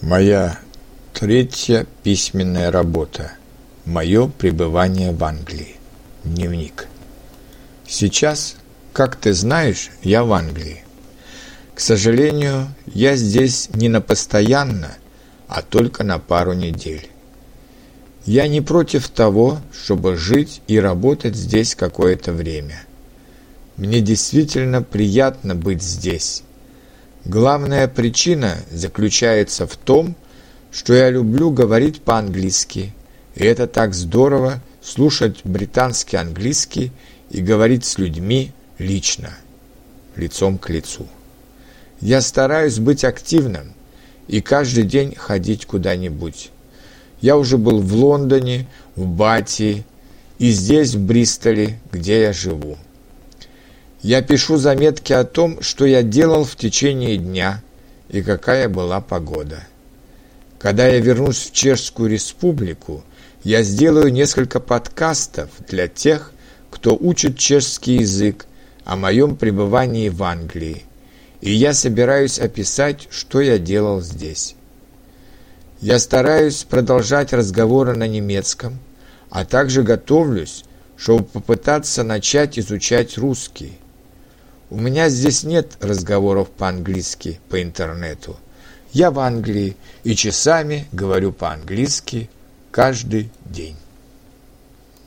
Моя третья письменная работа. Мое пребывание в Англии. Дневник. Сейчас, как ты знаешь, я в Англии. К сожалению, я здесь не на постоянно, а только на пару недель. Я не против того, чтобы жить и работать здесь какое-то время. Мне действительно приятно быть здесь Главная причина заключается в том, что я люблю говорить по-английски, и это так здорово слушать британский английский и говорить с людьми лично, лицом к лицу. Я стараюсь быть активным и каждый день ходить куда-нибудь. Я уже был в Лондоне, в Бати и здесь, в Бристоле, где я живу. Я пишу заметки о том, что я делал в течение дня и какая была погода. Когда я вернусь в Чешскую республику, я сделаю несколько подкастов для тех, кто учит чешский язык о моем пребывании в Англии, и я собираюсь описать, что я делал здесь. Я стараюсь продолжать разговоры на немецком, а также готовлюсь, чтобы попытаться начать изучать русский. У меня здесь нет разговоров по-английски по интернету. Я в Англии и часами говорю по-английски каждый день.